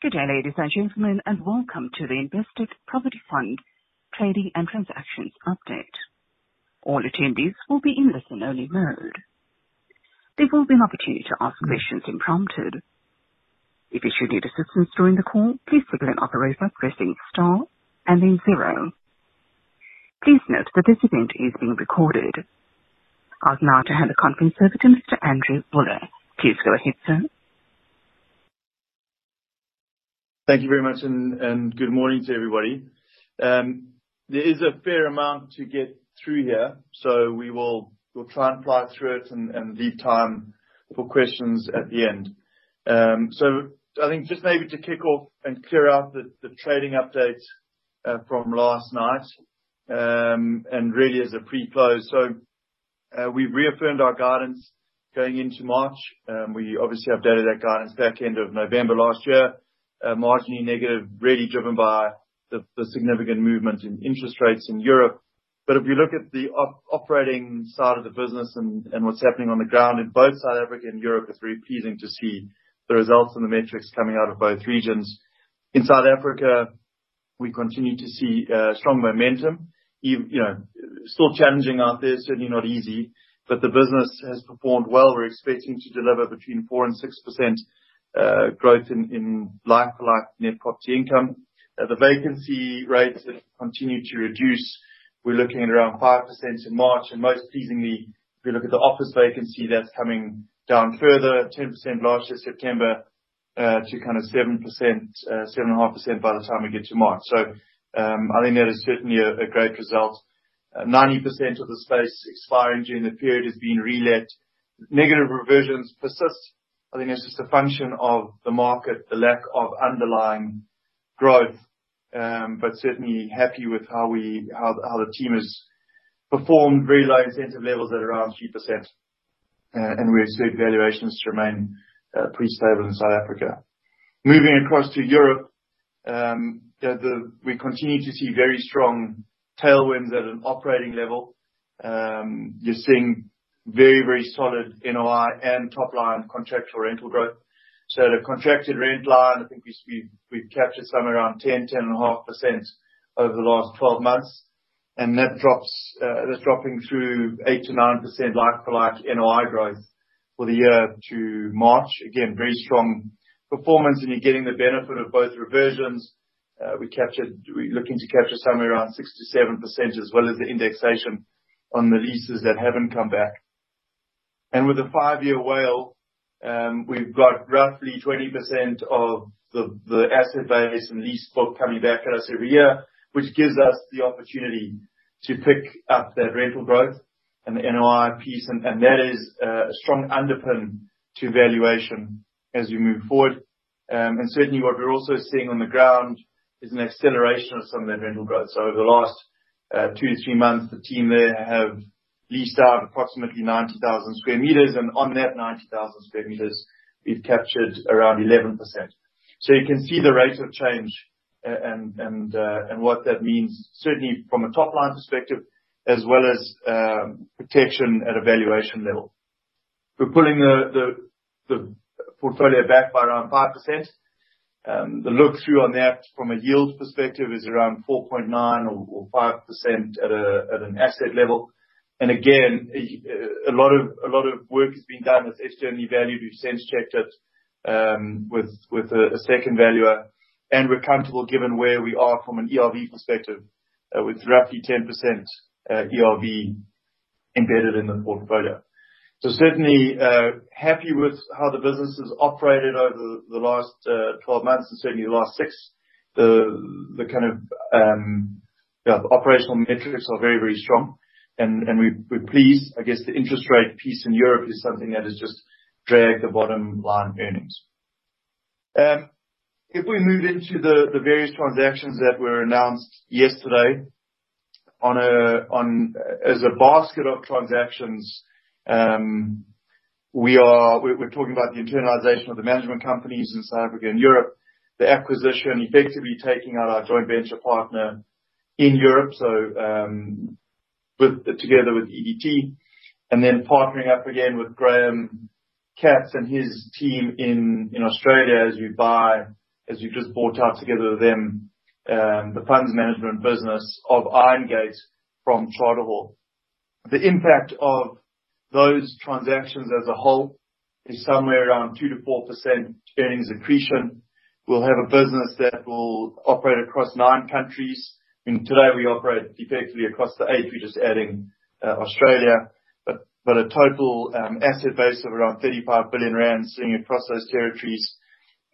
Good day, ladies and gentlemen, and welcome to the Investec Property Fund Trading and Transactions Update. All attendees will be in listen-only mode. There will be an opportunity to ask questions when prompted. If you should need assistance during the call, please signal an operator by pressing star and then zero. Please note that this event is being recorded. I'd now to hand the conference over to Mr. Andrew Wooler. Please go ahead, sir. Thank you very much, and good morning to everybody. Um, there is a fair amount to get through here, so we'll try and fly through it and leave time for questions at the end. Um, so I think just maybe to kick off and clear out the trading update uh, from last night, um, and really as a pre-close. So uh, we've reaffirmed our guidance going into March. We obviously updated that guidance back end of November last year. Uh, marginally negative, really driven by the significant movement in interest rates in Europe. But if you look at the operating side of the business and what's happening on the ground in both South Africa and Europe, it's very pleasing to see the results and the metrics coming out of both regions. In South Africa, we continue to see uh, strong momentum. You know, still challenging out there, certainly not easy, but the business has performed well. We're expecting to deliver between 4 and 6% growth in like-for-like net property income. The vacancy rates have continued to reduce. We're looking at around 5% in March, and most pleasingly, if you look at the office vacancy, that's coming down further, 10% last year, September, uh to kind of 7%, 7.5% by the time we get to March. So, um I think that is certainly a great result. 90% of the space expiring during the period has been relet. Negative reversions persist. I think it's just a function of the market, the lack of underlying growth, um, but certainly happy with how we how the how the team has performed. Very low incentive levels at around 3%, uh, and we expect valuations to remain uh, pretty stable in South Africa. Moving across to Europe, um, we continue to see very strong tailwinds at an operating level. Um, you're seeing very, very solid NOI and top-line contractual rental growth. So the contracted rent line, I think we've captured somewhere around 10%-10.5% over the last 12 months, and that drops, uh, that's dropping through 8%-9% like-for-like NOI growth for the year to March. Again, very strong performance, and you're getting the benefit of both reversions. Uh, we're looking to capture somewhere around 6%-7%, as well as the indexation on the leases that haven't come back. And with a five-year WALE, um, we've got roughly 20% of the asset base and lease book coming back at us every year, which gives us the opportunity to pick up that rental growth and the NOI piece, and that is uh, a strong underpin to valuation as we move forward. Um, and certainly what we're also seeing on the ground is an acceleration of some of that rental growth. So over the last uh, two to three months, the team there have leased out approximately 90,000 square meters, and on that 90,000 square meters, we've captured around 11%. So you can see the rate of change, uh and and uh and what that means, certainly from a top-line perspective, as well as protection at a valuation level. We're pulling the the portfolio back by around 5%. Um the look-through on that from a yield perspective is around 4.9% or 5% at a at an asset level. And again, a lot of a lot of work has been done with externally valued. We've sense-checked it um with with a second valuer, and we're comfortable given where we are from an ERV perspective, with roughly 10% ERV embedded in the portfolio. So certainly happy with how the business has operated over the last 12 months, and certainly the last six. The the kind of um uh operational metrics are very, very strong, and and we're pleased. I guess the interest rate piece in Europe is something that has just dragged the bottom line earnings. If we move into the various transactions that were announced yesterday, on a on as a basket of transactions, um we're we're talking about the internalization of the management companies in South Africa and Europe. The acquisition, effectively taking out our joint venture partner in Europe, so together with EDT, and then partnering up again with Graham Katz and his team in in Australia as we buy as we've just bought out together with them, um, the funds management business of Irongate from Charter Hall. The impact of those transactions as a whole is somewhere around 2%-4% earnings accretion. We'll have a business that will operate across nine countries. Today we operate effectively across the eight. We're just adding uh, Australia. But a total um, asset base of around 35 billion rand sitting across those territories.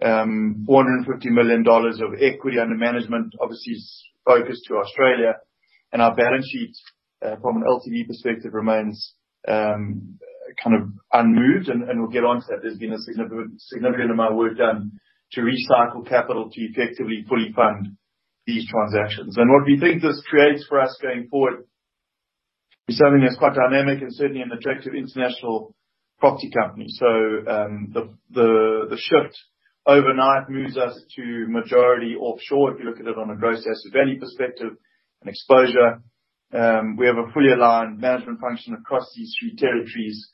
Um, $450 million of equity under management, obviously focused to Australia. And our balance sheet uh, from an LTV perspective remains um, kind of unmoved, and we'll get onto that. There's been a significant amount of work done to recycle capital to effectively fully fund these transactions. And what we think this creates for us going forward is something that's quite dynamic and certainly an attractive international property company. So um, the the shift overnight moves us to majority offshore, if you look at it on a gross asset value perspective and exposure. Um, we have a fully aligned management function across these three territories.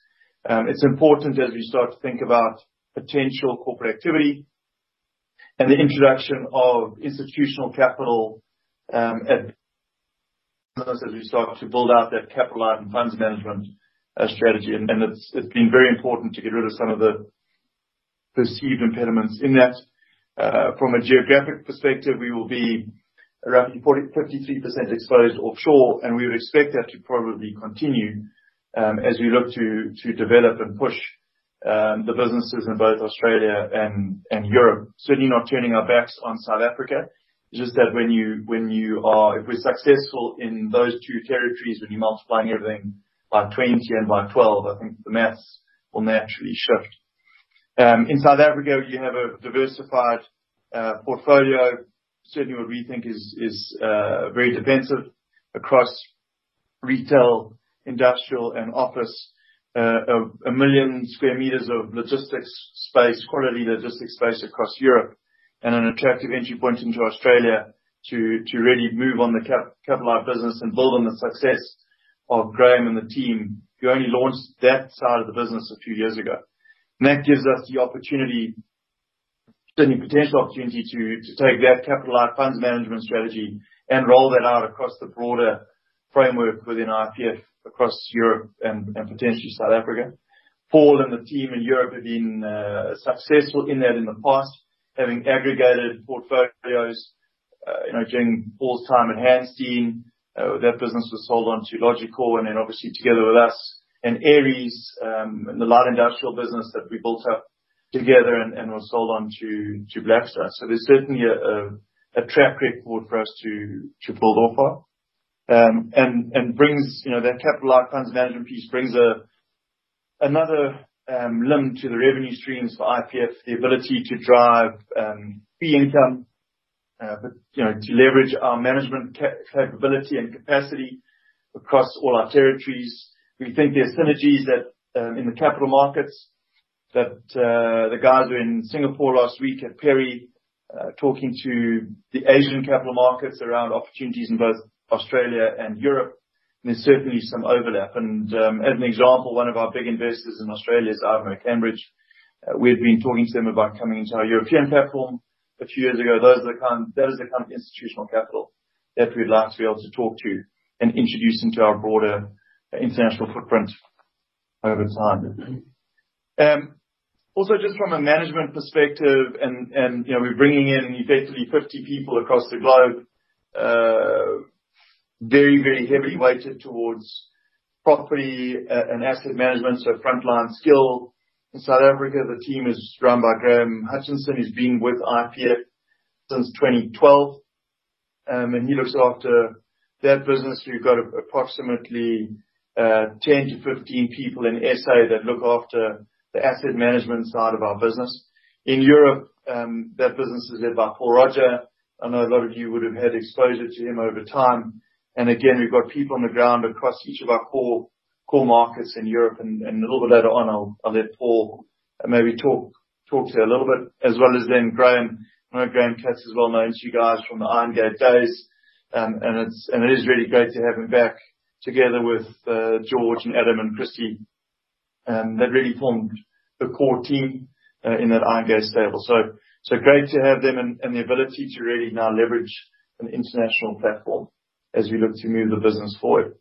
Um, it's important as we start to think about potential corporate activity and the introduction of institutional capital um, as we start to build out that capital light and funds management uh, strategy. And it's been very important to get rid of some of the perceived impediments in that. Uh from a geographic perspective, we will be around 53% exposed offshore, and we would expect that to probably continue um, as we look to to develop and push the businesses in both Australia and and Europe. Certainly not turning our backs on South Africa. It's just that when you when you are, if we're successful in those two territories, when you're multiplying everything by 20 and by 12, I think the math will naturally shift. In South Africa, you have a diversified uh portfolio. Certainly what we think is is uh very defensive across retail, industrial, and office. Uh, 1 million square meters of logistics space, quality logistics space across Europe, and an attractive entry point into Australia to to really move on the capital light business and build on the success of Graham and the team, who only launched that side of the business a few years ago. That gives us the opportunity, certainly potential opportunity, to to take that capital light funds management strategy and roll that out across the broader framework within IPF across Europe and potentially South Africa. Paul and the team in Europe have been uh, successful in that in the past, having aggregated portfolios. Uh, you know, during Paul's time at Hansteen, uh, that business was sold on to Logicor, and then obviously together with us and Ares, um and the light industrial business that we built up together and was sold on to Blackstone. So there's certainly a track record for us to build off of. And and brings you know, that capital light funds management piece brings a another um limb to the revenue streams for IPF, the ability to drive fee income, uh but you know, to leverage our management capability and capacity across all our territories. We think there's synergies that um in the capital markets that uh the guys were in Singapore last week at PERI, talking to the Asian capital markets around opportunities in both Australia and Europe. There's certainly some overlap. And um, as an example, one of our big investors in Australia is Ivanhoé Cambridge. Uh, we had been talking to them about coming into our European platform a few years ago. Those are the kind, that is the kind of institutional capital that we'd like to be able to talk to and introduce into our broader international footprint over time. Um, also, just from a management perspective, and, and you know, we're bringing in effectively 50 people across the globe, uh, very very heavily weighted towards property uh, and asset management, so frontline skill. In South Africa, the team is run by Graham Hutchinson, who's been with IPF since 2012. Um, and He looks after that business. We've got approximately uh, 10-15 people in SA that look after the asset management side of our business. In Europe, um, that business is led by Paul Roger. I know a lot of you would have had exposure to him over time. And again, we've got people on the ground across each of our core core markets in Europe. And a little bit later on, I'll let Paul uh, maybe talk talk to a little bit, as well as then Graham. I know Graham Katz is well known to you guys from the Irongate days. Um and It is and it is really great to have him back together with uh, George and Adam and Christy. Um, that really formed the core team uh, in that Irongate stable. So so great to have them and the ability to really now leverage an international platform as we look to move the business forward.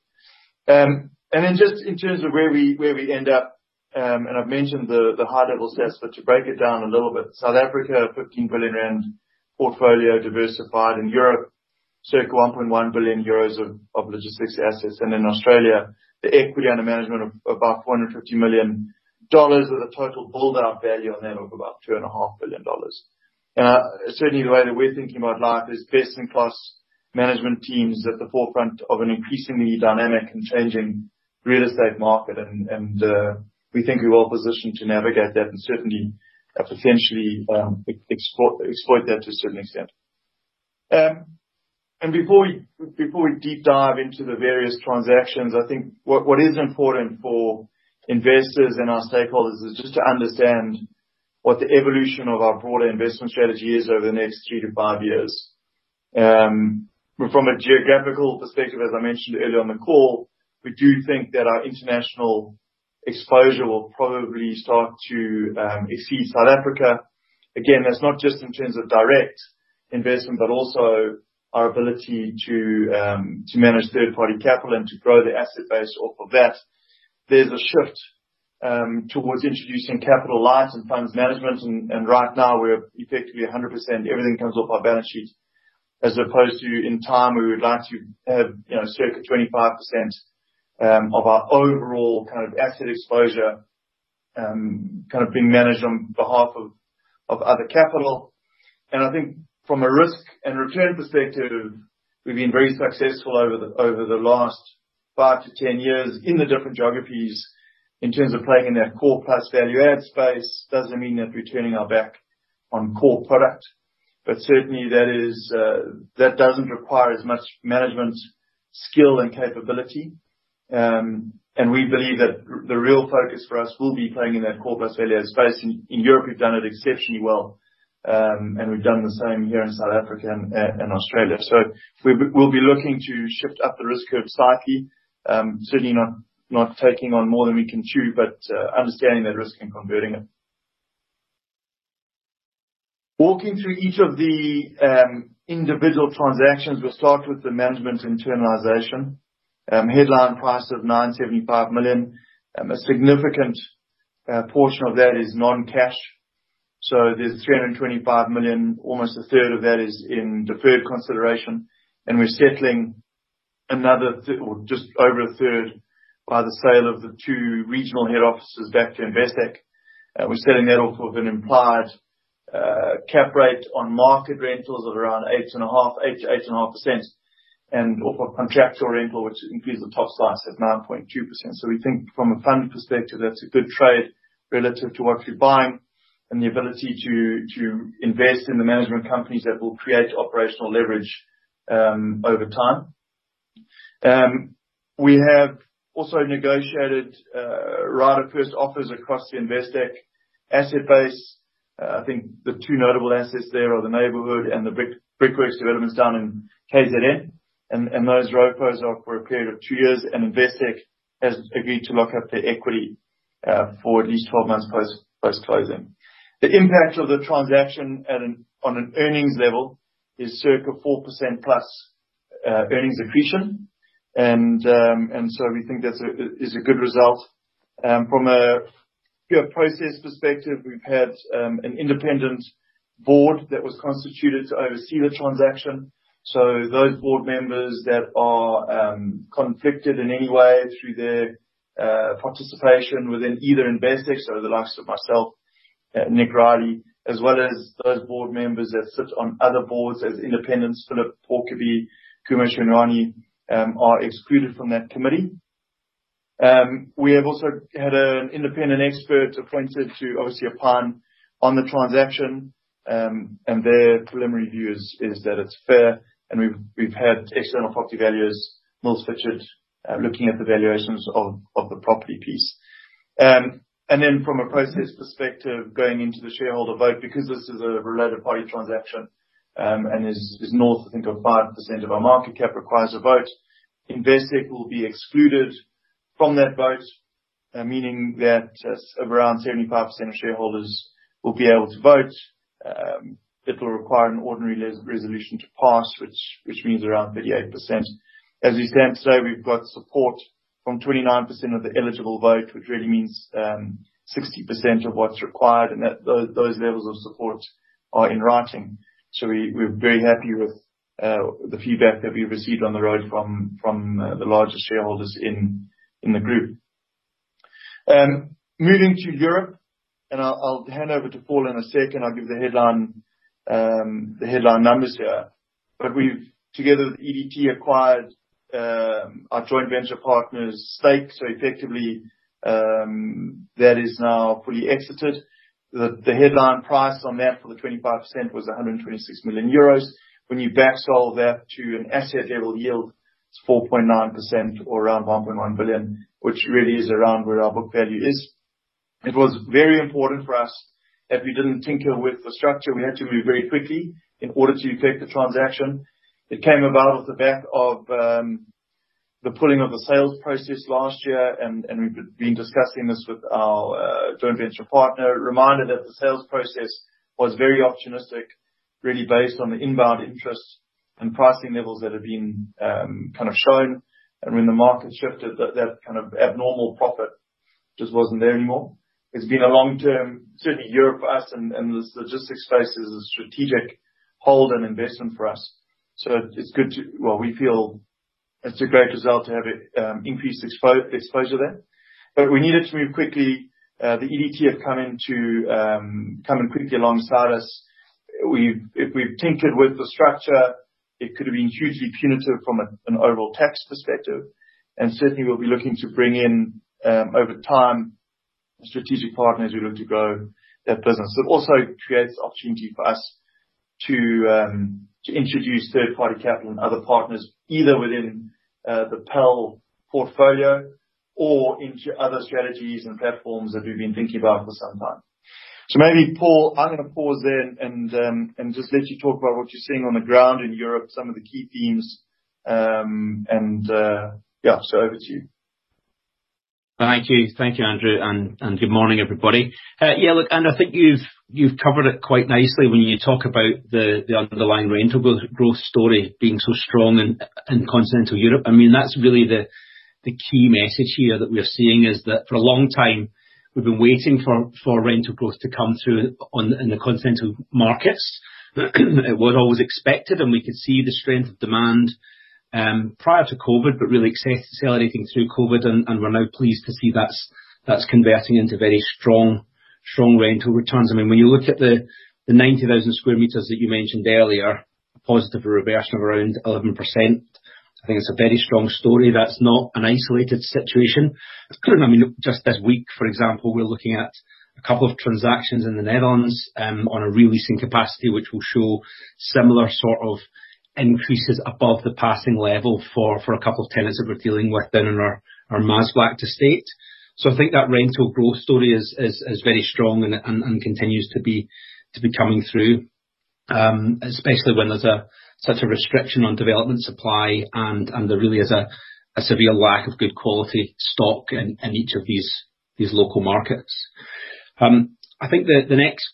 Um and then just in terms of where we where we end up, um, and I've mentioned the the high-level stats, but to break it down a little bit. South Africa, 15 billion rand portfolio diversified. In Europe, circa 1.1 billion euros of of logistics assets. And in Australia, the equity under management of about $450 million with a total build-out value on that of about $2.5 billion. And uh certainly the way that we're thinking about life is best-in-class management teams at the forefront of an increasingly dynamic and changing real estate market. And uh we think we're well positioned to navigate that and certainly potentially exploit that to a certain extent. Um and before we deep dive into the various transactions, I think what is important for investors and our stakeholders is just to understand what the evolution of our broader investment strategy is over the next three to five years. From a geographical perspective, as I mentioned earlier on the call, we do think that our international exposure will probably start to um exceed South Africa. Again, that's not just in terms of direct investment, but also our ability to um to manage third-party capital and to grow the asset base off of that. There's a shift um towards introducing capital light and funds management. And right now we're effectively 100%, everything comes off our balance sheet, as opposed to in time, we would like to have, you know, circa 25% um, of our overall kind of asset exposure um, kind of being managed on behalf of other capital. And I think from a risk and return perspective, we've been very successful over the over the last five to 10 years in the different geographies in terms of playing in that core plus value add space. Doesn't mean that we're turning our back on core product, certainly that is uh that doesn't require as much management skill and capability. Um and we believe that the real focus for us will be playing in that core plus value space. In Europe, we've done it exceptionally well. Um and we've done the same here in South Africa and Australia. So We'll be looking to shift up the risk curve slightly. Certainly not not taking on more than we can chew, but understanding that risk and converting it. Walking through each of the um, individual transactions, we'll start with the management internalization. Um, headline price of 975 million. Um, a significant uh, portion of that is non-cash. So there's 325 million, almost a third of that is in deferred consideration. And we're settling another or just over a third by the sale of the two regional head offices back to Investec. Uh, we're selling that off of an implied cap rate on market rentals of around 8.5%, and off of contractual rental, which includes the top slice at 9.2%. So we think from a fund perspective, that's a good trade relative to what we're buying and the ability to to invest in the management companies that will create operational leverage um over time. We have also negotiated right of first offers across the Investec asset base. I think the two notable assets there are the Neighbourhood and the Brickworks developments down in KZN. And those ROFOs are for a period of two years, and Investec has agreed to lock up their equity for at least 12 months post-closing. The impact of the transaction on an earnings level is circa 4%+ plus uh earnings accretion. And um and so we think that's is a good result. From a pure process perspective, we've had um, an independent board that was constituted to oversee the transaction. So those board members that are um, conflicted in any way through their uh, participation within either Investec, so the likes of myself, uh, Nick Riley, as well as those board members that sit on other boards as independents, Philip Hourquebie, Khumo Shuenyane, um, are excluded from that committee. We have also had an independent expert appointed to obviously opine on the transaction. Um and their preliminary view is is that it's fair. And we've we've had external property valuers, Mills Fitchet, looking at the valuations of of the property piece. Um and then from a process perspective, going into the shareholder vote, because this is a related party transaction, um and is north, I think, of 5% of our market cap requires a vote. Investec will be excluded from that vote, uh, meaning that around 75% of shareholders will be able to vote. Um, it will require an ordinary resolution to pass, which means around 38%. As we stand today, we've got support from 29% of the eligible vote, which really means um, 60% of what's required, and that those levels of support are in writing. So we're very happy with uh, the feedback that we've received on the road from uh, the largest shareholders in the group. Moving to Europe, and I'll hand over to Paul in a second. I'll give the headline um the headline numbers here. But we've, together with EDT, acquired um our joint venture partner's stake. So effectively, um that is now fully exited. The headline price on that for the 25% was 126 million euros. When you back solve that to an asset level yield, it's 4.9% or around 1.1 billion, which really is around where our book value is. It was very important for us that we didn't tinker with the structure. We had to move very quickly in order to effect the transaction. It came about off the back of um, the pulling of the sales process last year, and we've been discussing this with our uh, joint venture partner. Reminder that the sales process was very opportunistic, really based on the inbound interest and pricing levels that have been um, kind of shown. And when the market shifted, that kind of abnormal profit just wasn't there anymore. It's been a long-term, certainly Europe for us and the logistics space is a strategic hold and investment for us. So it's good to, well, we feel it's a great result to have um, increased exposure there. But we needed to move quickly. Uh, the EDT have come in to um come in quickly alongside us. We've if we've tinkered with the structure, it could have been hugely punitive from an overall tax perspective. And certainly, we'll be looking to bring in, over time, strategic partners who look to grow that business. It also creates opportunity for us to um to introduce third-party capital and other partners, either within the PEL portfolio or into other strategies and platforms that we've been thinking about for some time. So maybe, Paul, I'm going to pause there and um and just let you talk about what you're seeing on the ground in Europe, some of the key themes. Um, and uh, yeah, so over to you. Thank you. Thank you, Andrew, and good morning, everybody. Uh, yeah, look, and I think you've you've covered it quite nicely when you talk about the underlying rental growth story being so strong in in continental Europe. I mean, that's really the the key message here that we're seeing is that for a long time, we've been waiting for for rental growth to come through on in the continental markets. It was always expected, and we could see the strength of demand um prior to COVID, but really accelerating through COVID, and we're now pleased to see that's that's converting into very strong strong rental returns. I mean, when you look at the 90,000 sq m that you mentioned earlier, a positive reversion of around 11%, I think it's a very strong story. That's not an isolated situation. I mean, just this week, for example, we're looking at a couple of transactions in the Netherlands um, on a re-leasing capacity, which will show similar sort of increases above the passing level for for a couple of tenants that we're dealing with down in our our Maasvlakte estate. So I think that rental growth story is is very strong and and continues to be to be coming through, um, especially when there's such a restriction on development supply and there really is a severe lack of good quality stock in each of these these local markets. Um, I think the next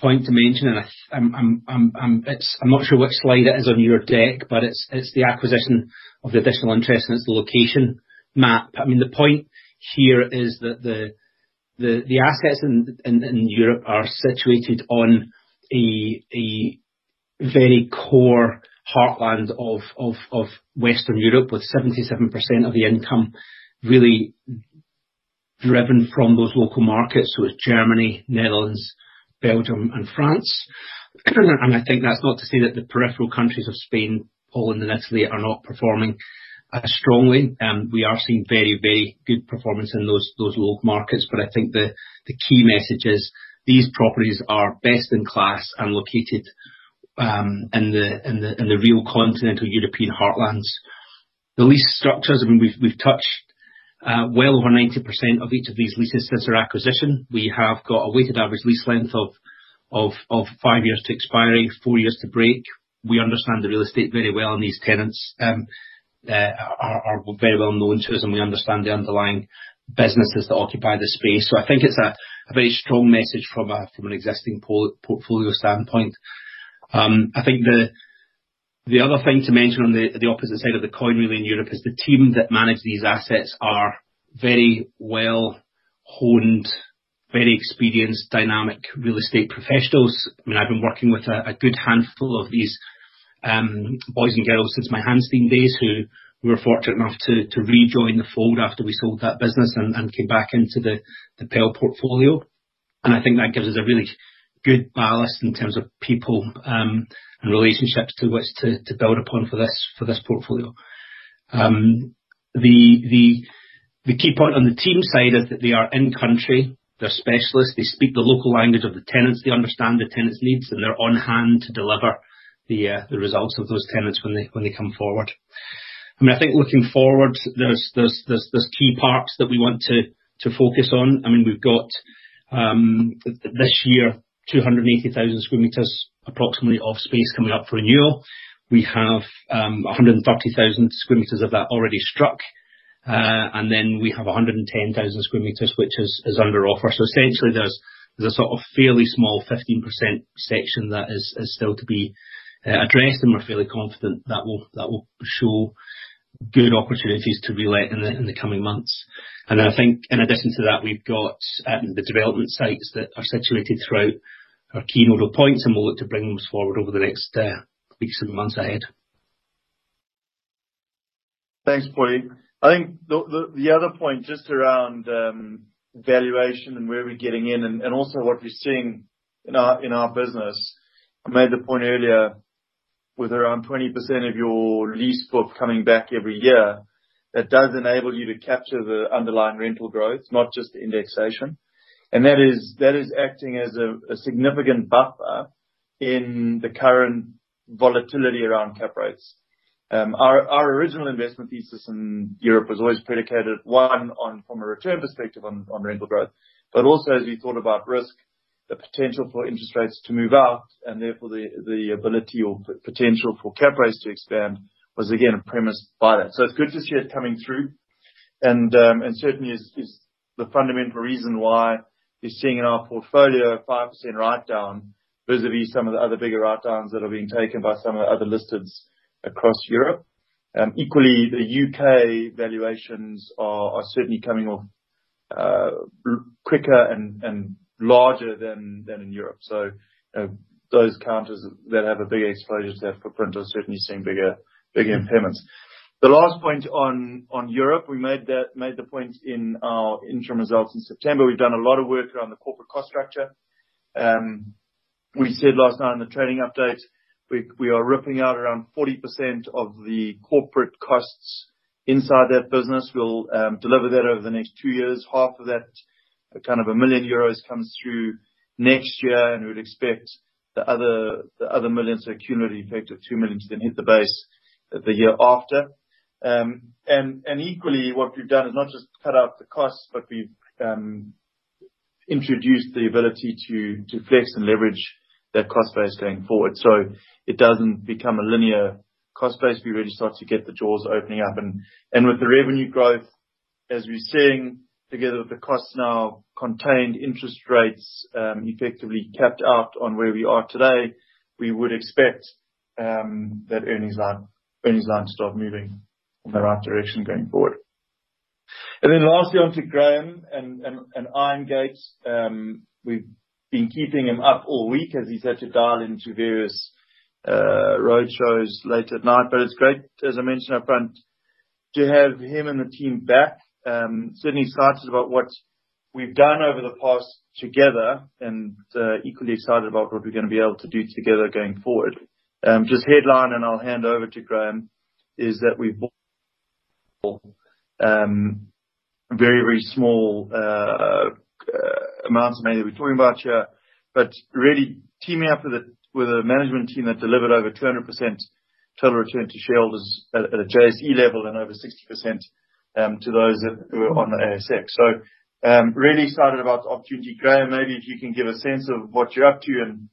point to mention, and I'm I'm I'm I'm I'm not sure which slide it is on your deck, but it's it's the acquisition of the additional interest, and it's the location map. I mean, the point here is that the the assets in in Europe are situated on a very core heartland of of, of Western Europe, with 77% of the income really driven from those local markets. So it's Germany, Netherlands, Belgium, and France. And I think that's not to say that the peripheral countries of Spain, Poland, and Italy are not performing as strongly. Um, We are seeing very very good performance in those those local markets. But I think the, the key message is these properties are best in class and located in the in, the, in the real continental European heartlands. The lease structures, I mean, we've we've touched uh, well over 90% of each of these leases since our acquisition. We have got a weighted average lease length of of, of five years to expiry, four years to break. We understand the real estate very well, and these tenants um, uh, are are very well known to us, and we understand the underlying businesses that occupy the space. So I think it's a a very strong message from a, from an existing portfolio standpoint. I think the the other thing to mention on the the opposite side of the coin really in Europe is the team that manage these assets are very well-honed, very experienced, dynamic real estate professionals. I mean, I've been working with a a good handful of these um, boys and girls since my Hansteen days, who we were fortunate enough to to rejoin the fold after we sold that business and and came back into the PEL portfolio. And I think that gives us a really good ballast in terms of people um, and relationships to which to build upon for this for this portfolio. Um the the the key point on the team side is that they are in country, they're specialists, they speak the local language of the tenants, they understand the tenants' needs, and they're on hand to deliver the uh, the results of those tenants when they when they come forward. I mean, I think looking forward, there's there's there's there's key parts that we want to focus on. I mean, we've got um, this year, 280,000 square meters approximately of space coming up for renewal. We have um, 130,000 square meters of that already struck. Uh, and then we have 110,000 square meters, which is under offer. So essentially there's a sort of fairly small 15% section that is still to be uh, addressed, and we're fairly confident that will show good opportunities to relet in the coming months. And I think in addition to that, we've got um, the development sites that are situated throughout our key nodal points, and we'll look to bring those forward over the next uh, weeks and months ahead. Thanks, Paulie. I think the other point just around um, valuation and where we're getting in and also what we're seeing in our in our business. I made the point earlier, with around 20% of your lease book coming back every year, that does enable you to capture the underlying rental growth, not just indexation. And that is that is acting as a significant buffer in the current volatility around cap rates. Our original investment thesis in Europe was always predicated, one, on from a return perspective on rental growth, but also as we thought about risk, the potential for interest rates to move out, and therefore the the ability or potential for cap rates to expand was again premised by that. So it's good to see it coming through. And, um, and certainly is, is the fundamental reason why you're seeing in our portfolio a 5% write-down vis-à-vis some of the other bigger write-downs that are being taken by some of the other listeds across Europe. Um, equally, the U.K. valuations are certainly coming off uh, quicker and larger than in Europe. So those counters that have a bigger exposure to that footprint are certainly seeing bigger bigger impairments. The last point on Europe, we made the point in our interim results in September. We've done a lot of work around the corporate cost structure. Um, we said last night in the trading update, we are ripping out around 40% of the corporate costs inside that business. We'll um, deliver that over the next two years. Half of that, uh, kind of 1 million euros, comes through next year, and we would expect the other million, so cumulative effect of 2 million, to then hit the base the year after. Equally, what we've done is not just cut out the costs, but we've um introduced the ability to to flex and leverage that cost base going forward. So it doesn't become a linear cost base. We really start to get the jaws opening up. And with the revenue growth, as we're seeing together with the costs now contained, interest rates um effectively capped out on where we are today, we would expect um that earnings line earnings line to start moving in the right direction going forward. And then lastly, on to Graham and Irongate. Um, we've been keeping him up all week as he's had to dial into various uh roadshows late at night. But it's great, as I mentioned up front, to have him and the team back. Um, certainly excited about what we've done over the past together and uh, equally excited about what we're gonna be able to do together going forward. Um, just headline, and I'll hand over to Graham, is that we've bought Um, very, very small uh, uh, amounts of money that we're talking about here. But really teaming up with a management team that delivered over 200% total return to shareholders at a JSE level and over 60% um, to those that were on the ASX. So um really excited about the opportunity. Graham, maybe if you can give a sense of what you're up to and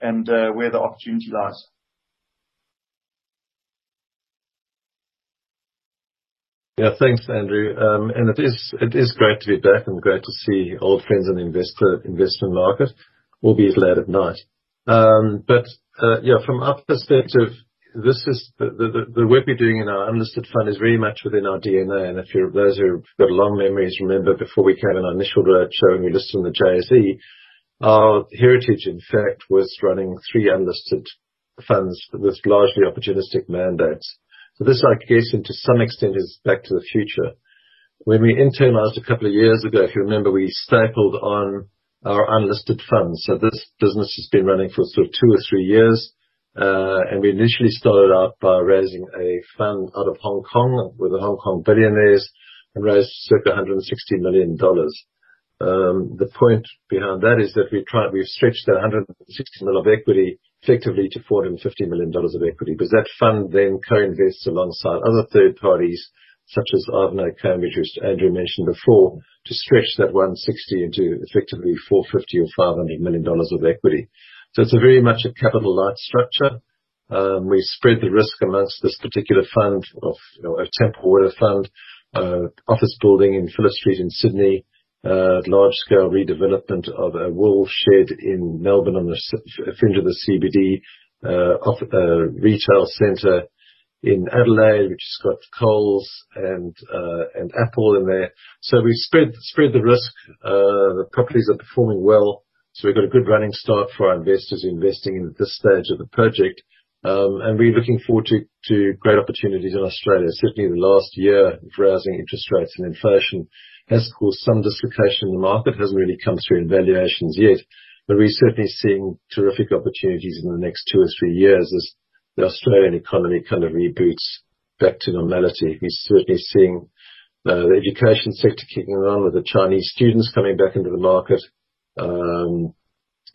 and uh, where the opportunity lies. Yeah. Thanks, Andrew. Um and it is great to be back and great to see old friends in the investor investment market, albeit late at night. Um but uh yeah, from our perspective, this is the the work we're doing in our unlisted fund is very much within our DNA. And if you're those who've got long memories remember before we came in our initial roadshow and we listed on the JSE, our heritage, in fact, was running three unlisted funds with largely opportunistic mandates. So this, I guess, and to some extent, is back to the future. When we internalized a couple of years ago, if you remember, we stapled on our unlisted funds. So this business has been running for sort of two or three years. Uh, and we initially started out by raising a fund out of Hong Kong with the Hong Kong billionaires and raised circa $160 million. Um, the point behind that is that we try we've stretched that 160 million of equity effectively to $450 million of equity, because that fund then co-invests alongside other third parties such as Ivanhoé Cambridge, which Andrew mentioned before, to stretch that $160 million into effectively $450 million or $500 million of equity. So it's a very much a capital light structure. We spread the risk amongst this particular fund of, a Templewater fund, uh office building in Phillip Street in Sydney, Uh, large scale redevelopment of a wool shed in Melbourne on the fringe of the CBD, a uh, uh, retail center in Adelaide, which has got Coles and uh and Apple in there. So we spread spread the risk. The properties are performing well, so we've got a good running start for our investors investing in this stage of the project. Um, and we're looking forward to to great opportunities in Australia. Certainly the last year of rising interest rates and inflation has caused some dislocation in the market. Hasn't really come through in valuations yet, but we're certainly seeing terrific opportunities in the next two or three years as the Australian economy kind of reboots back to normality. We're certainly seeing the education sector kicking on with the Chinese students coming back into the market. Um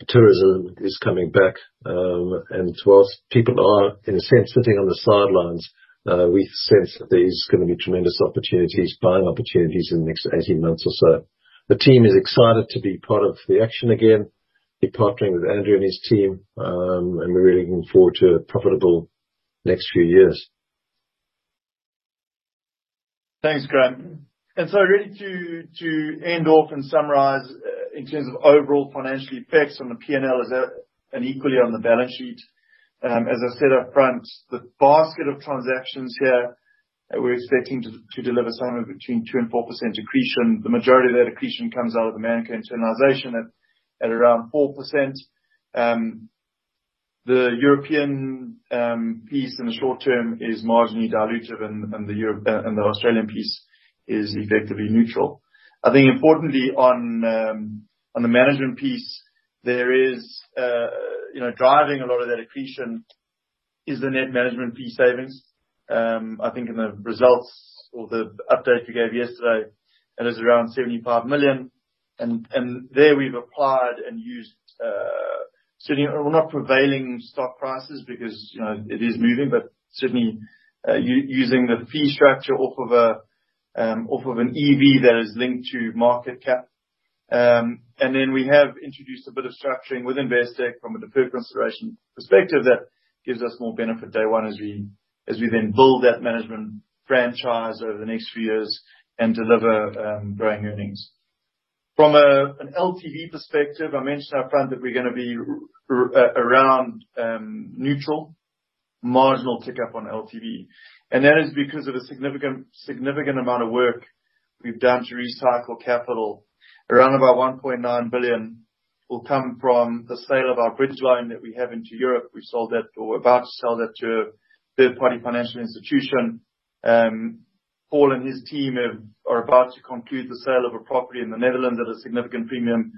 tourism is coming back. Um and whilst people are, in a sense, sitting on the sidelines, Uh, we sense that there is gonna be tremendous opportunities, buying opportunities in the next 18 months or so. The team is excited to be part of the action again, be partnering with Andrew and his team, um, and we're really looking forward to a profitable next few years. Thanks, so really to to end off and summarize, uh, in terms of overall financial effects on the P&L as and uh, equally on the balance sheet, as I said up front, the basket of transactions here, we're expecting to deliver somewhere between 2 and 4% accretion. The majority of that accretion comes out of the Manco internalization at around 4%. Um the European piece in the short term is marginally dilutive and the Australian piece is effectively neutral. I think importantly on um on the management piece, there is, uh you know, driving a lot of that accretion is the net management fee savings. Um I think in the results or the update we gave yesterday, it is around 75 million. and There we've applied and used, uh certainly, not prevailing stock prices because, you know, it is moving, but certainly, using the fee structure off of a um off of an EV that is linked to market cap. Um, we have introduced a bit of structuring with Investec from a deferred consideration perspective that gives us more benefit day one as we as we then build that management franchise over the next few years and deliver um growing earnings. From an LTV perspective, I mentioned up front that we're gonna be uh, around um, neutral, marginal tick up on LTV. And that is because of a significant significant amount of work we've done to recycle capital. Around about 1.9 billion will come from the sale of our bridge loan that we have into Europe. We sold that or we're about to sell that to a third-party financial institution. Um, Paul and his team are about to conclude the sale of a property in the Netherlands at a significant premium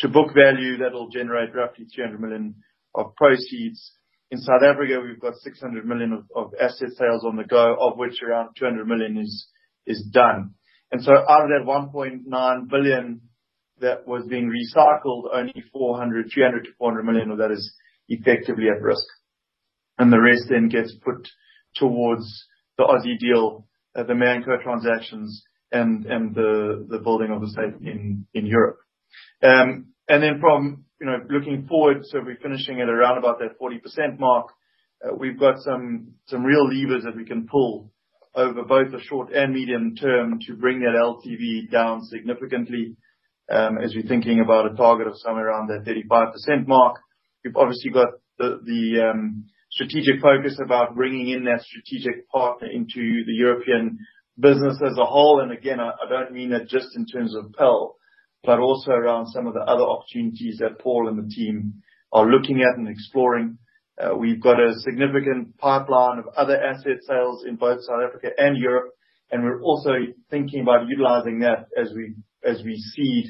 to book value that will generate roughly 200 million of proceeds. In South Africa, we've got 600 million of asset sales on the go, of which around 200 million is done. And so out of that 1.9 billion that was being recycled, only 300 million-400 million of that is effectively at risk. And the rest then gets put towards the Aussie deal, the Manco transactions and and the building of the stake in in Europe. Um and then from, you know, looking forward, so we're finishing at around about that 40% mark. We've got some some real levers that we can pull over both the short and medium term to bring that LTV down significantly, as we're thinking about a target of somewhere around that 35% mark. We've obviously got the um strategic focus about bringing in that strategic partner into the European business as a whole. And again, I don't mean that just in terms of PEL, but also around some of the other opportunities that Paul and the team are looking at and exploring. We've got a significant pipeline of other asset sales in both South Africa and Europe, and we're also thinking about utilizing that as we seed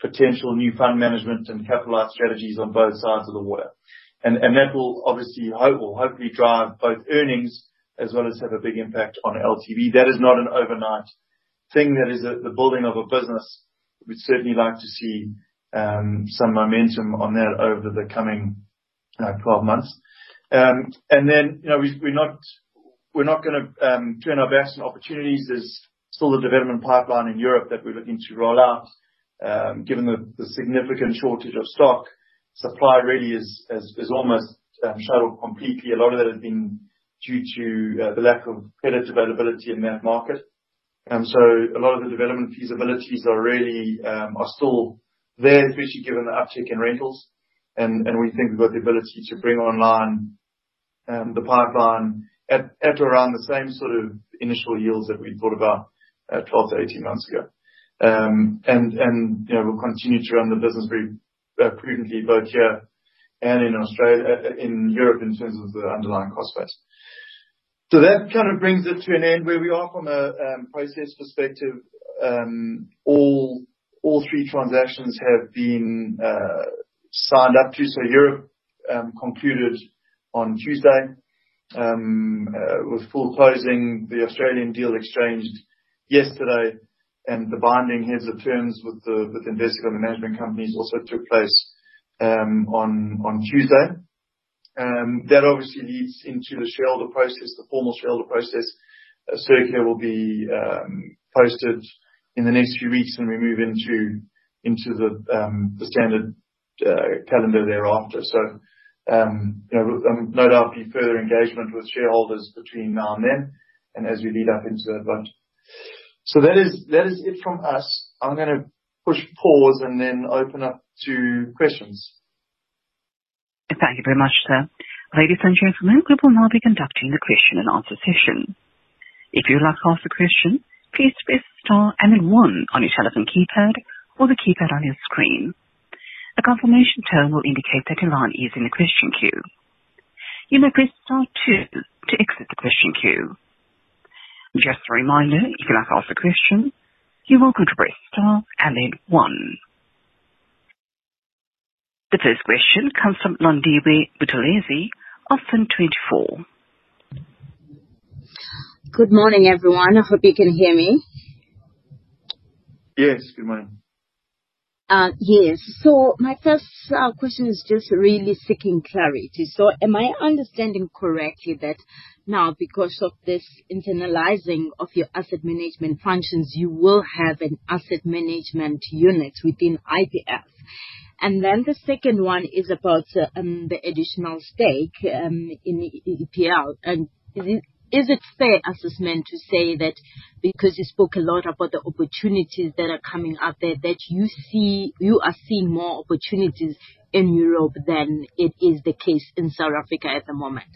potential new fund management and capital strategies on both sides of the water. That will obviously hopefully drive both earnings as well as have a big impact on LTV. That is not an overnight thing. That is the building of a business. We'd certainly like to see um, some momentum on that over the coming uh, 12 months. Um and then, you know, we're not we're not gonna um, turn our backs on opportunities. There's still a development pipeline in Europe that we're looking to roll out. Given the significant shortage of stock, supply really is is almost shut off completely. A lot of that has been due to the lack of credit availability in that market. Um so a lot of the development feasibilities are really um are still there, especially given the uptick in rentals. And we think we've got the ability to bring online the pipeline at around the same sort of initial yields that we thought about 12-18 months ago. Um and and you know, we'll continue to run the business very prudently, both here and in Australia uh in Europe in terms of the underlying cost base. So that kind of brings it to an end where we are from a process perspective. Um all three transactions have been uh signed up to. So Europe um concluded on Tuesday um with full closing. The Australian deal exchanged yesterday, and the binding heads of terms with Investec and the management companies also took place um, on on Tuesday. Um, that obviously leads into the shareholder process, the formal shareholder process. A circular will be um, posted in the next few weeks, and we move into the standard uh, calendar thereafter. So um you know, no doubt be further engagement with shareholders between now and then and as we lead up into that vote. So that is it from us. I'm gonna push pause and then open up to questions. Thank you very much, sir. Ladies and gentlemen, we will now be conducting the question and answer session. If you'd like to ask a question, please press star and then one on your telephone keypad or the keypad on your screen. A confirmation tone will indicate that your line is in the question queue. You may press star two to exit the question queue. Just a reminder, if you'd like to ask a question, you're welcome to press star and then one. The first question comes from Londiwe Buthelezi of Fin24. Good morning, everyone. I hope you can hear me. Yes, good morning. Uh, yes. So my first uh, question is just really seeking clarity. So am I understanding correctly that now because of this internalizing of your asset management functions, you will have an asset management unit within IPF? And then the second one is about um, the additional stake um, in EPL. Is it fair assessment to say that because you spoke a lot about the opportunities that are coming out there, that you see, you are seeing more opportunities in Europe than it is the case in South Africa at the moment?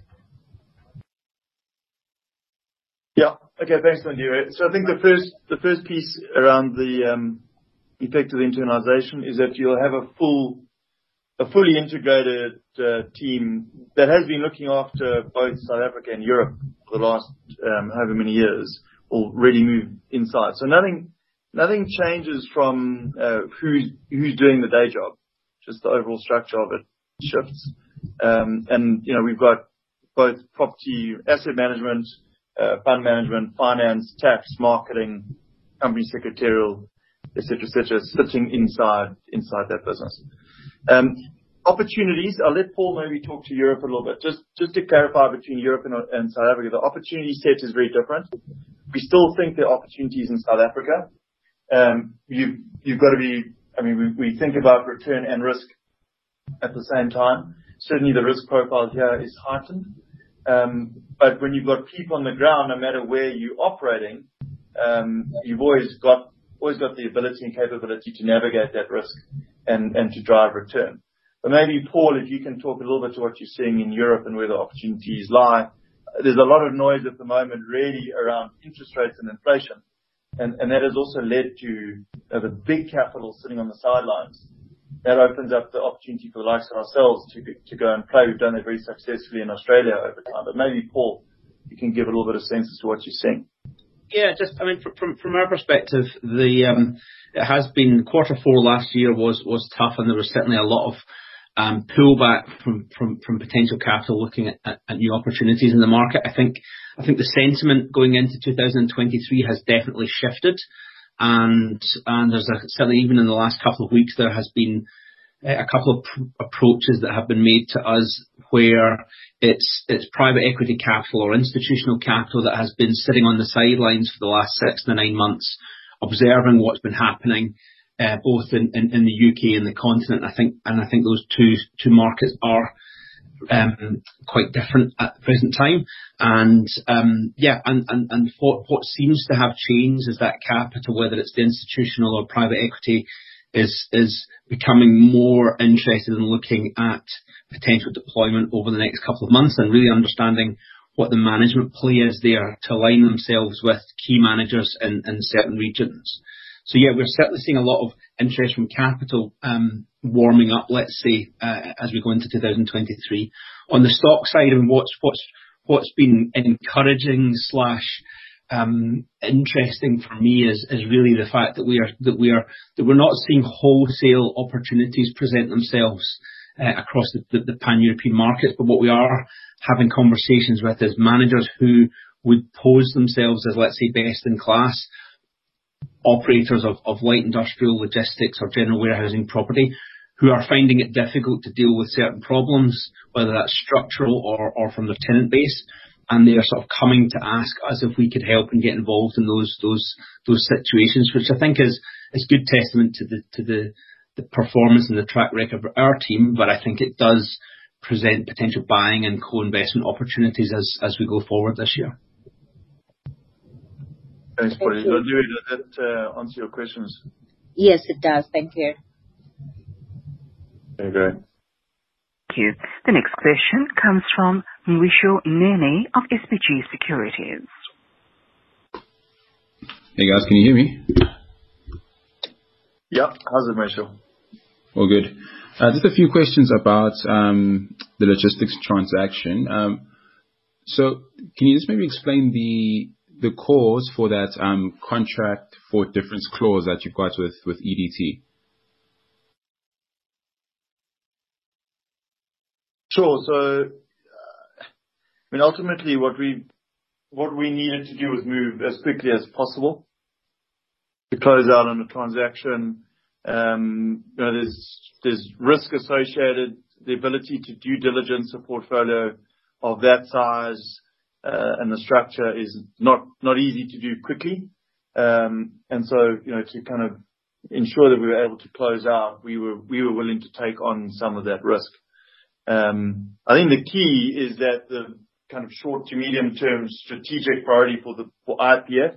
Yeah. Okay. Thanks, Londiwe. I think the first piece around the um, effect of the internalization is that you'll have a fully integrated uh, team that has been looking after both South Africa and Europe the last um, however many years will really move inside. So nothing nothing changes from uh, who's who's doing the day job, just the overall structure of it shifts. Um, and, you know, we've got both property asset management, uh, fund management, finance, tax, marketing, company secretarial, et cetera, sitting inside inside that business. Um, Opportunities, I'll let Paul maybe talk to Europe a little bit. Just just to clarify between Europe and South Africa, the opportunity set is very different. We still think there are opportunities in South Africa. Um you've you've got to be. I mean, we we think about return and risk at the same time. Certainly, the risk profile here is heightened. Um but when you've got people on the ground, no matter where you're operating, um you've always got always got the ability and capability to navigate that risk and, and to drive return. But maybe, Paul, if you can talk a little bit to what you're seeing in Europe and where the opportunities lie. There's a lot of noise at the moment, really, around interest rates and inflation, and that has also led to the big capital sitting on the sidelines. That opens up the opportunity for the likes of ourselves to go and play. We've done it very successfully in Australia over time. But maybe, Paul, you can give a little bit of sense as to what you're seeing. Yeah, just, I mean, from our perspective, the um it has been quarter four last year was tough, and there was certainly a lot of Um, pullback from from, from potential capital looking at new opportunities in the market. I think I think the sentiment going into 2023 has definitely shifted, and and there's a, certainly, even in the last couple of weeks, there has been eh, a couple of approaches that have been made to us, where it's it's private equity capital or institutional capital that has been sitting on the sidelines for the last six to nine months, observing what's been happening both in in the U.K. and the continent. I think and I think those two two markets are quite different at the present time. And um, yeah, and and, and what seems to have changed is that capital, whether it's the institutional or private equity, is is becoming more interested in looking at potential deployment over the next couple of months, and really understanding what the management play is there to align themselves with key managers in, in certain regions. So yeah, we're certainly seeing a lot of interest from capital um, warming up, let's say, uh, as we go into 2023. On the stock side, and what's what's what's been encouraging slash um, interesting for me is is really the fact that we're that we are that we're not seeing wholesale opportunities present themselves uh, across the pan-European markets. But what we are having conversations with is managers who would pose themselves as, let's say, best in class operators of light industrial logistics or general warehousing property, who are finding it difficult to deal with certain problems, whether that's structural or from their tenant base. And they are sort of coming to ask us if we could help and get involved in those those those situations, which I think is is good testament to the to the the performance and the track record of our team. But I think it does present potential buying and co-investment opportunities as as we go forward this year. Thanks, Paul. Does that uh, answer your questions? Yes, it does. Thank you. Okay, great. Thank you. The next question comes from Mweisho Nene of SBG Securities. Hey, guys, can you hear me? Yeah. How's it, Mweisho? All good. Uh, just a few questions about um, the logistics transaction. Um, so can you just maybe explain the cause for that um, contract for difference clause that you've got with with EDT? Sure. So, I mean, ultimately, what we what we needed to do was move as quickly as possible to close out on the transaction. Um, You know, there's there's risk associated. The ability to due diligence a portfolio of that size and the structure is not not easy to do quickly. Um and so, you know, to kind of ensure that we were able to close out, we were we were willing to take on some of that risk. I think the key is that the kind of short to medium-term strategic priority for the for IPF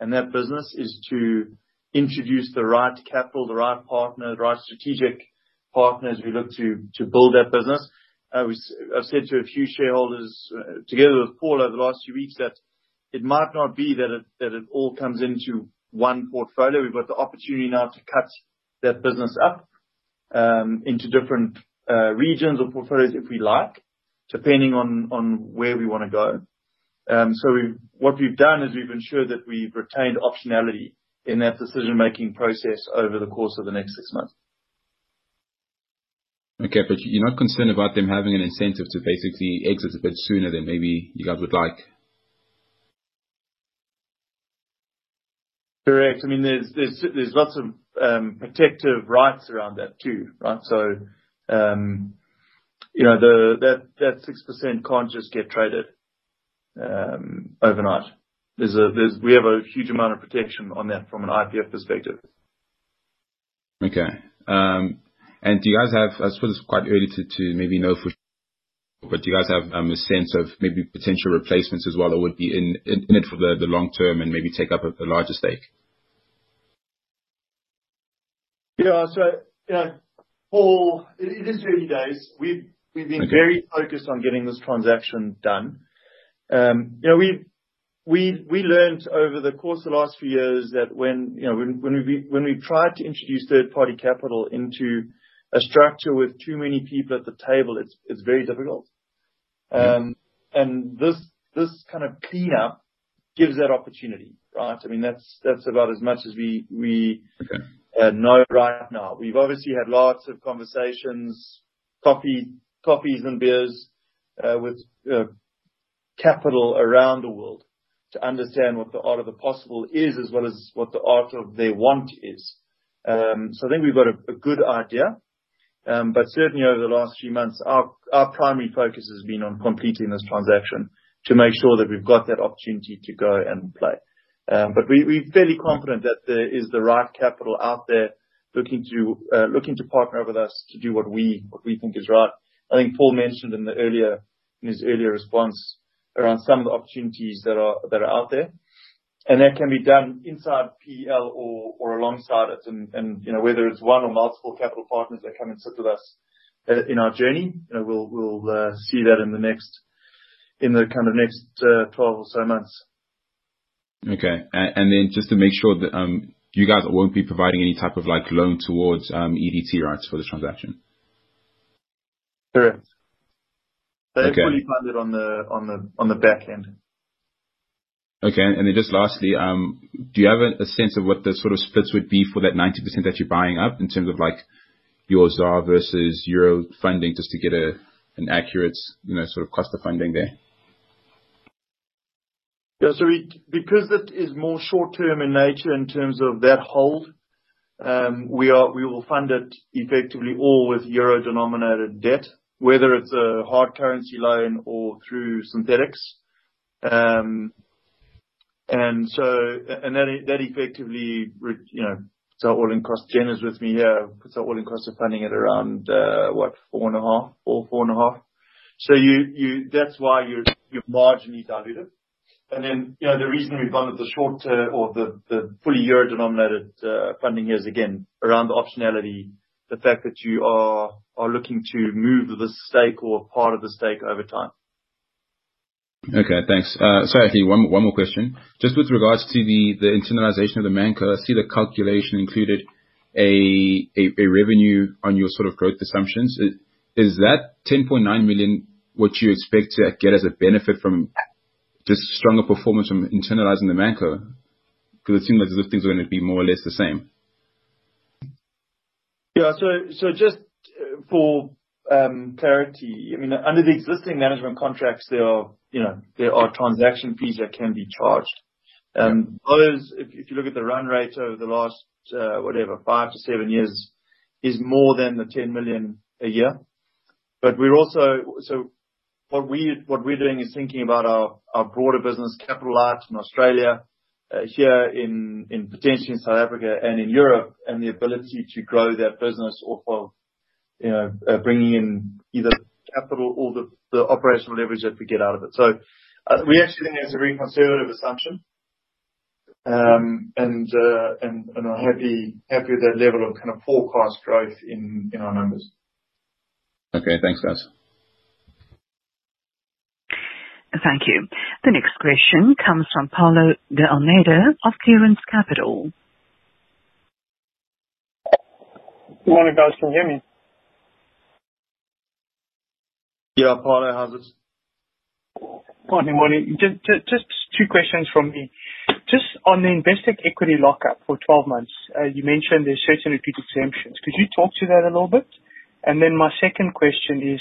and that business is to introduce the right capital, the right partner, the right strategic partner, as we look to to build that business. I've said to a few shareholders, uh, together with Paul over the last few weeks, that it might not be that it all comes into one portfolio. We've got the opportunity now to cut that business up um, into different uh, regions or portfolios, if we like, depending on where we wanna go. Um, so what we've done is we've ensured that we've retained optionality in that decision-making process over the course of the next six months. Okay, but you're not concerned about them having an incentive to basically exit a bit sooner than maybe you guys would like? Correct. I mean, there's lots of um, protective rights around that too, right? So, um, you know, that 6% can't just get traded um, overnight. We have a huge amount of protection on that from an IPF perspective. Okay. And do you guys have... I suppose it's quite early to maybe know for sure, but do you guys have um, a sense of maybe potential replacements as well that would be in in it for the long term and maybe take up a larger stake? Yeah. So, you know, Paul, it is early days. We've we've been very focused on getting this transaction done. Um, you know, we we we learned over the course of the last few years that when you know when we've tried to introduce third-party capital into a structure with too many people at the table, it's it's very difficult. Um, and this this kind of cleanup gives that opportunity, right? I mean, that's that's about as much as we we know right now. We've obviously had lots of conversations, coffee, coffees and beers, with capital around the world to understand what the art of the possible is, as well as what the art of their want is. Um, so I think we've got a good idea. Certainly over the last few months, our our primary focus has been on completing this transaction to make sure that we've got that opportunity to go and play. Um but we're fairly confident that there is the right capital out there looking to uh looking to partner with us to do what we what we think is right. I think Paul mentioned in the earlier in his earlier response around some of the opportunities that are that are out there, and that can be done inside PEL or alongside it. And you know, whether it's one or multiple capital partners that come and sit with us in our journey, you know, we'll we'll uh see that in the next in the kind of next 12 or so months. Okay. And then just to make sure that um you guys won't be providing any type of like loan towards um EDT rights for this transaction? Correct. Okay. They're fully funded on the on the on the back end. Okay. And then just lastly, um, do you have a sense of what the sort of splits would be for that 90% that you're buying up in terms of like your ZAR versus euro funding, just to get a an accurate, you know, sort of cost of funding there? Yeah. So we, because it is more short-term in nature in terms of that hold, um, we will fund it effectively all with euro-denominated debt, whether it's a hard currency loan or through synthetics. Um, And so, and that that effectively, you know, puts our all-in cost. Jen is with me here, puts our all-in cost of funding at around uh, 4.5%. That's why you're marginally diluted. And then, you know, the reason we've gone with the short-term uh, or the the fully euro-denominated uh, funding here is again around the optionality, the fact that you are are looking to move the stake or part of the stake over time. Okay, thanks. Uh, Sorry, actually one one more question. Just with regards to the the internalization of the ManCo, I see the calculation included a a a revenue on your sort of growth assumptions. Is that 10.9 million what you expect to get as a benefit from just stronger performance from internalizing the ManCo? Because it seems like those things are gonna be more or less the same. Yeah. So, so just for Um, clarity, I mean, under the existing management contracts, there are, you know, there are transaction fees that can be charged. Um those, if you look at the run rate over the last, uh, whatever, five to seven years, is more than the 10 million a year. But we're also so what we're doing is thinking about our our broader business capital light in Australia, uh, here in in potentially in South Africa and in Europe, and the ability to grow that business off of, you know, bringing in either capital or the operational leverage that we get out of it. So, we actually think that's a very conservative assumption. Um and uh and are happy happy with that level of kind of forecast growth in our numbers. Okay. Thanks, guys. Thank you. The next question comes from Paulo de Almeida of Clearance Capital. Good morning, guys. Can you hear me? Yeah, Paulo. How's it? Morning. morning. Just two questions from me. Just on the Investec equity lockup for 12 months, uh, you mentioned there's certain repeat exemptions. Could you talk to that a little bit? And then my second question is,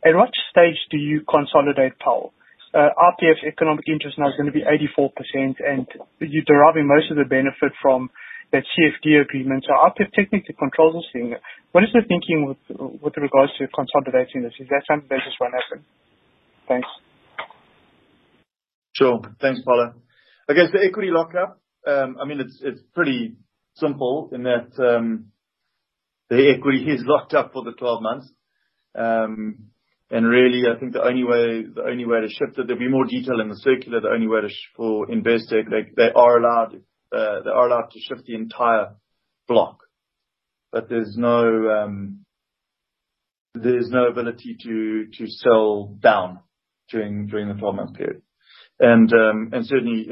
at what stage do you consolidate PEL? Uh, IPF economic interest now is gonna be 84%, and you're deriving most of the benefit from that CFD agreement. IPF technically controls this thing. What is the thinking with with regards to consolidating this? Is that something that just won't happen? Thanks. Sure. Thanks, Paulo. I guess the equity lockup, um, I mean, it's it's pretty simple in that um, the equity is locked up for the 12 months. Um, and really, I think the only way the only way to shift it, there'll be more detail in the circular, the only way for Investec, they are allowed to shift the entire block. But there's no um there's no ability to sell down during during the 12-month period. And um and certainly,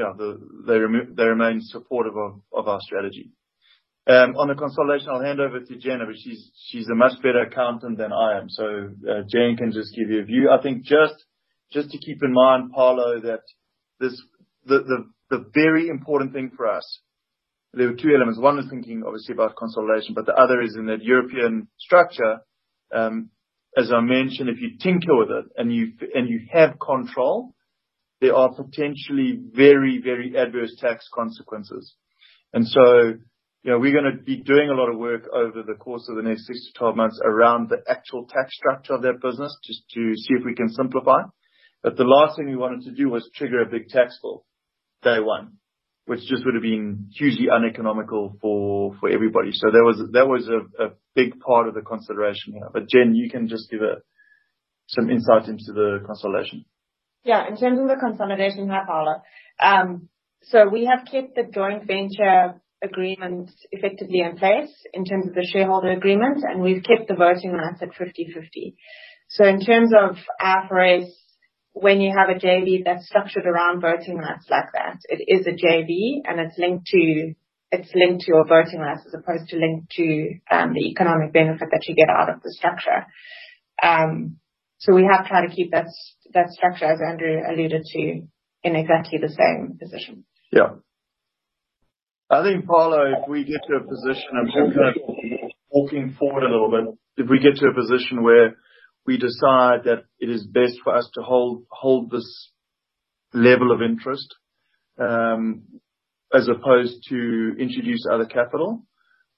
they they remain supportive of our strategy. On the consolidation, I'll hand over to Jen. But she's she's a much better accountant than I am. So uh Jen can just give you a view. I think just just to keep in mind, Paulo, that this the very important thing for us, there were two elements. One is thinking obviously about consolidation, but the other is in that European structure, um, as I mentioned, if you tinker with it and you and you have control, there are potentially very very adverse tax consequences. And so, you know, we're going to be doing a lot of work over the course of the next six to 12 months around the actual tax structure of that business, just to see if we can simplify. But the last thing we wanted to do was trigger a big tax bill day one, which just would have been hugely uneconomical for for everybody. So that was that was a a big part of the consideration here. But Jen, you can just give a, some insight into the consolidation. Yeah. In terms of the consolidation, hi, Paula. Um, so We have kept the joint venture agreement effectively in place in terms of the shareholder agreement, and we've kept the voting rights at 50/50. So In terms of IFRS, when you have a JV that's structured around voting rights like that, it is a JV, and it's linked to it's linked to your voting rights as opposed to linked to the economic benefit that you get out of the structure. Um, so we have tried to keep that that structure, as Andrew alluded to, in exactly the same position. Yeah. I think, Paulo, if we get to a position, I'm just kind of walking forward a little bit. If we get to a position where we decide that it is best for us to hold hold this level of interest, um as opposed to introduce other capital,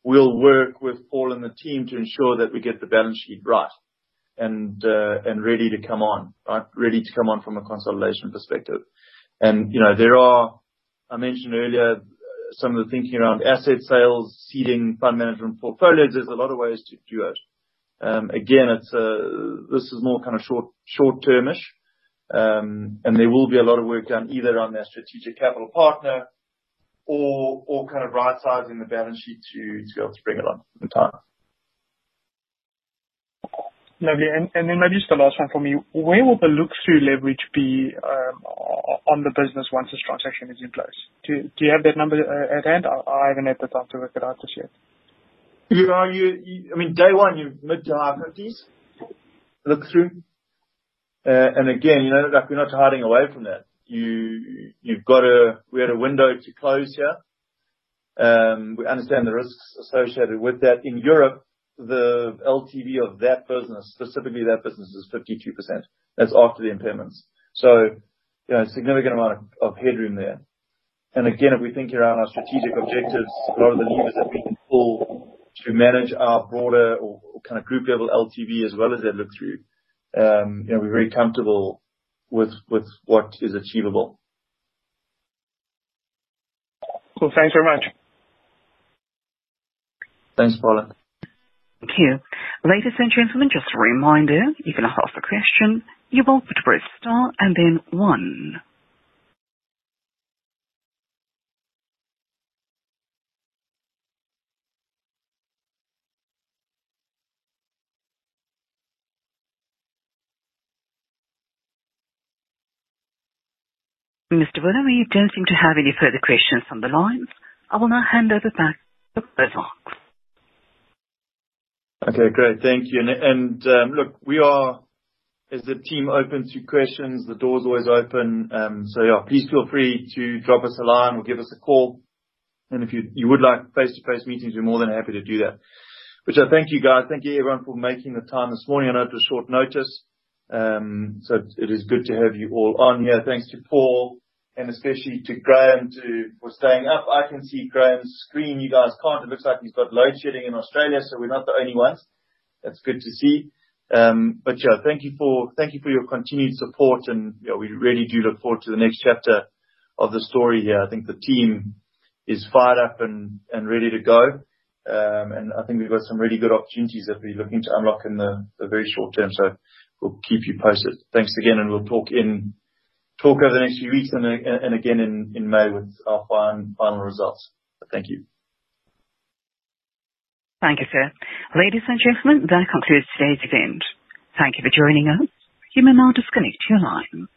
we'll work with Paul and the team to ensure that we get the balance sheet right and uh and ready to come on. Right? Ready to come on from a consolidation perspective. And, you know, there are, I mentioned earlier some of the thinking around asset sales, seeding fund management portfolios. There's a lot of ways to do it. Um, again, it's uh this is more kind of short-termish. Um, and there will be a lot of work done either on their strategic capital partner or or kind of right-sizing the balance sheet to be able to bring it on in time. Lovely. And then maybe just the last one for me. Where will the look-through leverage be um, on the business once this transaction is in place? Do Do you have that number uh, at hand? I haven't had the time to work it out just yet. Day one, you're mid to high 50s look-through. Uh, and again, you know, like, we're not hiding away from that. You've got to. We had a window to close here. Um, we understand the risks associated with that. In Europe, the LTV of that business, specifically that business, is 52%. That's after the impairments. So, you know, a significant amount of headroom there. And again, if we think around our strategic objectives, a lot of the levers that we can pull to manage our broader or kind of group level LTV as well as that look-through, Um you know we're very comfortable with with what is achievable. Cool. Thanks very much. Thanks, Paulo. Thank you. Ladies and gentlemen, just a reminder, if you can ask a question. You're welcome to press star and then one. Mr. Willem, we don't seem to have any further questions on the lines. I will now hand over back to Wessels. Okay, great. Thank you. And um look, we are, as a team, open to questions. The door's always open. Um so yeah, please feel free to drop us a line or give us a call. And if you you would like face-to-face meetings, we're more than happy to do that. Which I thank you, guys. Thank you, everyone, for making the time this morning. I know it was short notice. It is good to have you all on here. Thanks to Paul and especially to Graham for staying up. I can see Graham's screen. You guys can't. It looks like he's got load shedding in Australia, so we're not the only ones. That's good to see. Um but yeah, thank you for thank you for your continued support and we really do look forward to the next chapter of the story here. I think the team is fired up and ready to go. Um and I think we've got some really good opportunities that we're looking to unlock in the very short term. We'll keep you posted. Thanks again, and we'll talk over the next few weeks and again in May with our final results. Thank you. Thank you, sir. Ladies and gentlemen, that concludes today's event. Thank you for joining us. You may now disconnect your line.